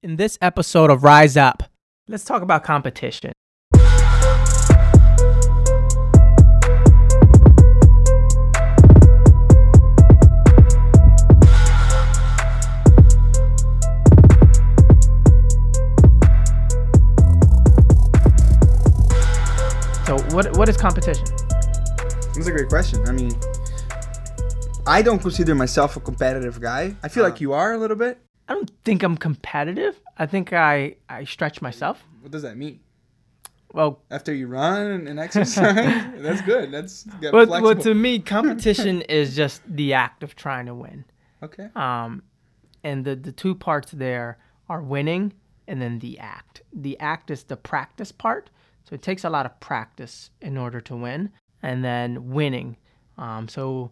In this episode of Rise Up, let's talk about competition. So, what what is competition? That's a great question. I mean, I don't consider myself a competitive guy. I feel like uh. you are a little bit. I don't think I'm competitive. I think I I stretch myself. What does that mean? Well, After you run and exercise, that's good. That's get but, flexible. but to me, competition is just the act of trying to win. okay. Um, and the the two parts there are winning and then the act. The act is the practice part, so it takes a lot of practice in order to win, and then winning. Um, so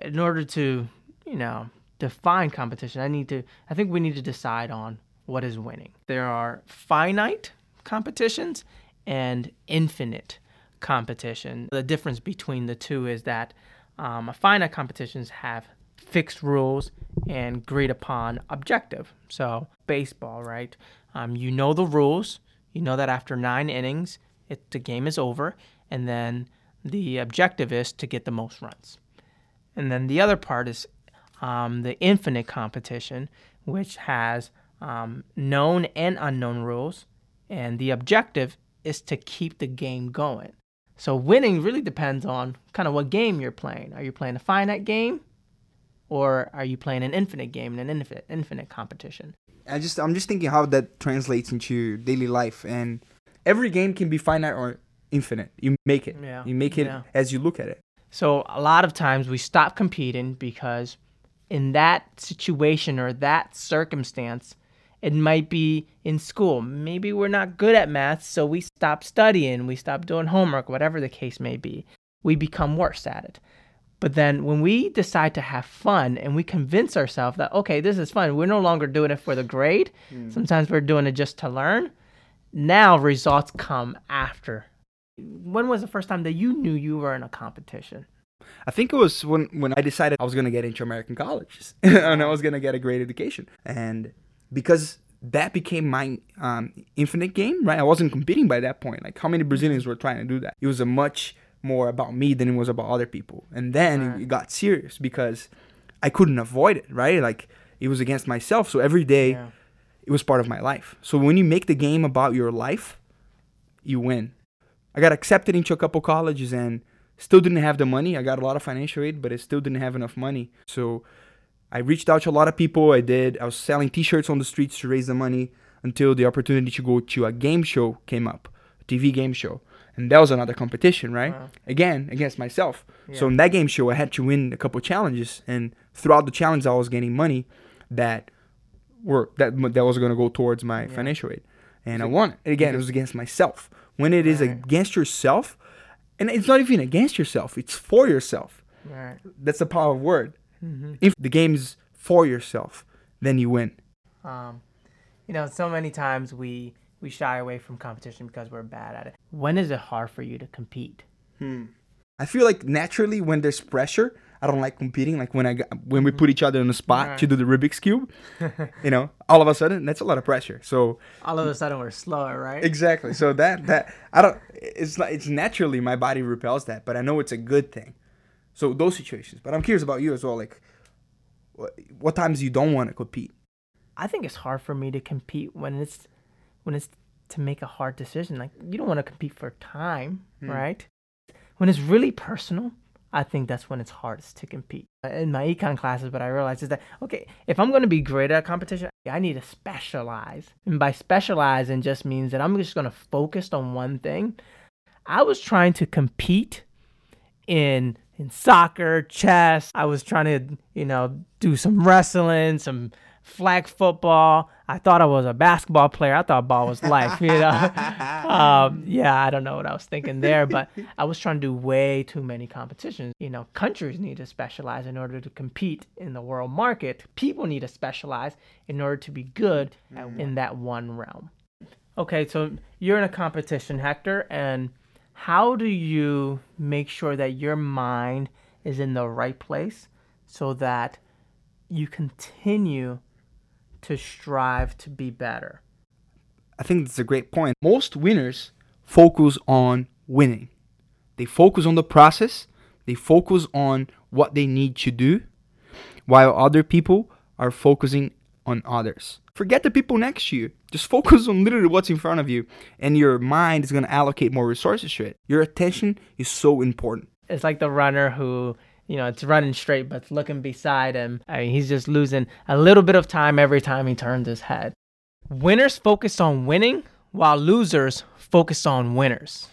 in order to you know define competition, I need to. I think we need to decide on what is winning. There are finite competitions and infinite competition. The difference between the two is that um, finite competitions have fixed rules and agreed upon objective. So baseball, right? Um, you know the rules. You know that after nine innings, it, the game is over, and then the objective is to get the most runs. And then the other part is um, the infinite competition, which has um, known and unknown rules, and the objective is to keep the game going. So winning really depends on kind of what game you're playing. Are you playing a finite game, or are you playing an infinite game in an infinite infinite competition? I just I'm just thinking how that translates into daily life, and every game can be finite or infinite. You make it. Yeah. You make it Yeah. as you look at it. So a lot of times we stop competing because in that situation or that circumstance, it might be in school. Maybe we're not good at math, so we stop studying, we stop doing homework, whatever the case may be. We become worse at it. But then when we decide to have fun and we convince ourselves that, okay, this is fun, we're no longer doing it for the grade. Hmm. Sometimes we're doing it just to learn. Now results come after. When was the first time that you knew you were in a competition? I think it was when when I decided I was gonna get into American colleges and I was gonna get a great education, and because that became my um, infinite game, right? I wasn't competing by that point. Like how many Brazilians were trying to do that? It was a much more about me than it was about other people. And then Right. it got serious because I couldn't avoid it, right? Like it was against myself. So every day Yeah. it was part of my life. So when you make the game about your life, you win. I got accepted into a couple colleges and still didn't have the money. I got a lot of financial aid, but I still didn't have enough money. So I reached out to a lot of people. I did. I was selling T-shirts on the streets to raise the money until the opportunity to go to a game show came up, a TV game show, and that was another competition, right? Wow. Again against myself. So in that game show, I had to win a couple challenges, and throughout the challenge, I was getting money that were that that was going to go towards my Yeah. financial aid, and I won it. Again, it was against myself. When it is Right. against yourself, and it's not even against yourself; it's for yourself. Right. That's the power of word. Mhm. If the game is for yourself, then you win. Um, you know, so many times we we shy away from competition because we're bad at it. When is it hard for you to compete? Hmm. I feel like naturally when there's pressure, I don't like competing. Like when I got, when we put each other in a spot Right. to do the Rubik's cube, you know, all of a sudden that's a lot of pressure. So All of a sudden, we're slower, right? exactly. So that that I don't. It's not. It's naturally my body repels that, but I know it's a good thing. So those situations. But I'm curious about you as well. Like, what, what times you don't want to compete? I think it's hard for me to compete when it's when it's to make a hard decision. Like you don't want to compete for time, hmm. right? When it's really personal, I think that's when it's hardest to compete. In my econ classes, what I realized is that okay, if I'm going to be great at competition, I need to specialize. And by specializing just means that I'm just going to focus on one thing. I was trying to compete in in soccer, chess. I was trying to, you know, do some wrestling, some flag football. I thought I was a basketball player. I thought ball was life, you know. um, yeah, I don't know what I was thinking there, but I was trying to do way too many competitions. You know, countries need to specialize in order to compete in the world market. People need to specialize in order to be good at, in that one realm. Okay, so you're in a competition, Hector, and how do you make sure that your mind is in the right place so that you continue to strive to be better. I think that's a great point. Most winners focus on winning. They focus on the process, they focus on what they need to do, while other people are focusing on others. Forget the people next to you. Just focus on literally what's in front of you, and your mind is going to allocate more resources to it. Your attention is so important. It's like the runner who, you know, it's running straight, but it's looking beside him. I mean, he's just losing a little bit of time every time he turns his head. Winners focus on winning, while losers focus on winners.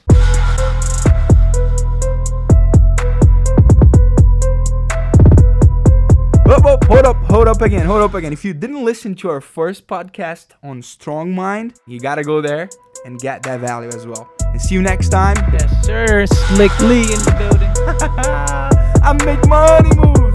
Whoa, whoa, hold up, hold up again, hold up again. If you didn't listen to our first podcast on Strong Mind, you gotta go there and get that value as well. And see you next time. Yes, sir. Slick Lee in the building. I make money move.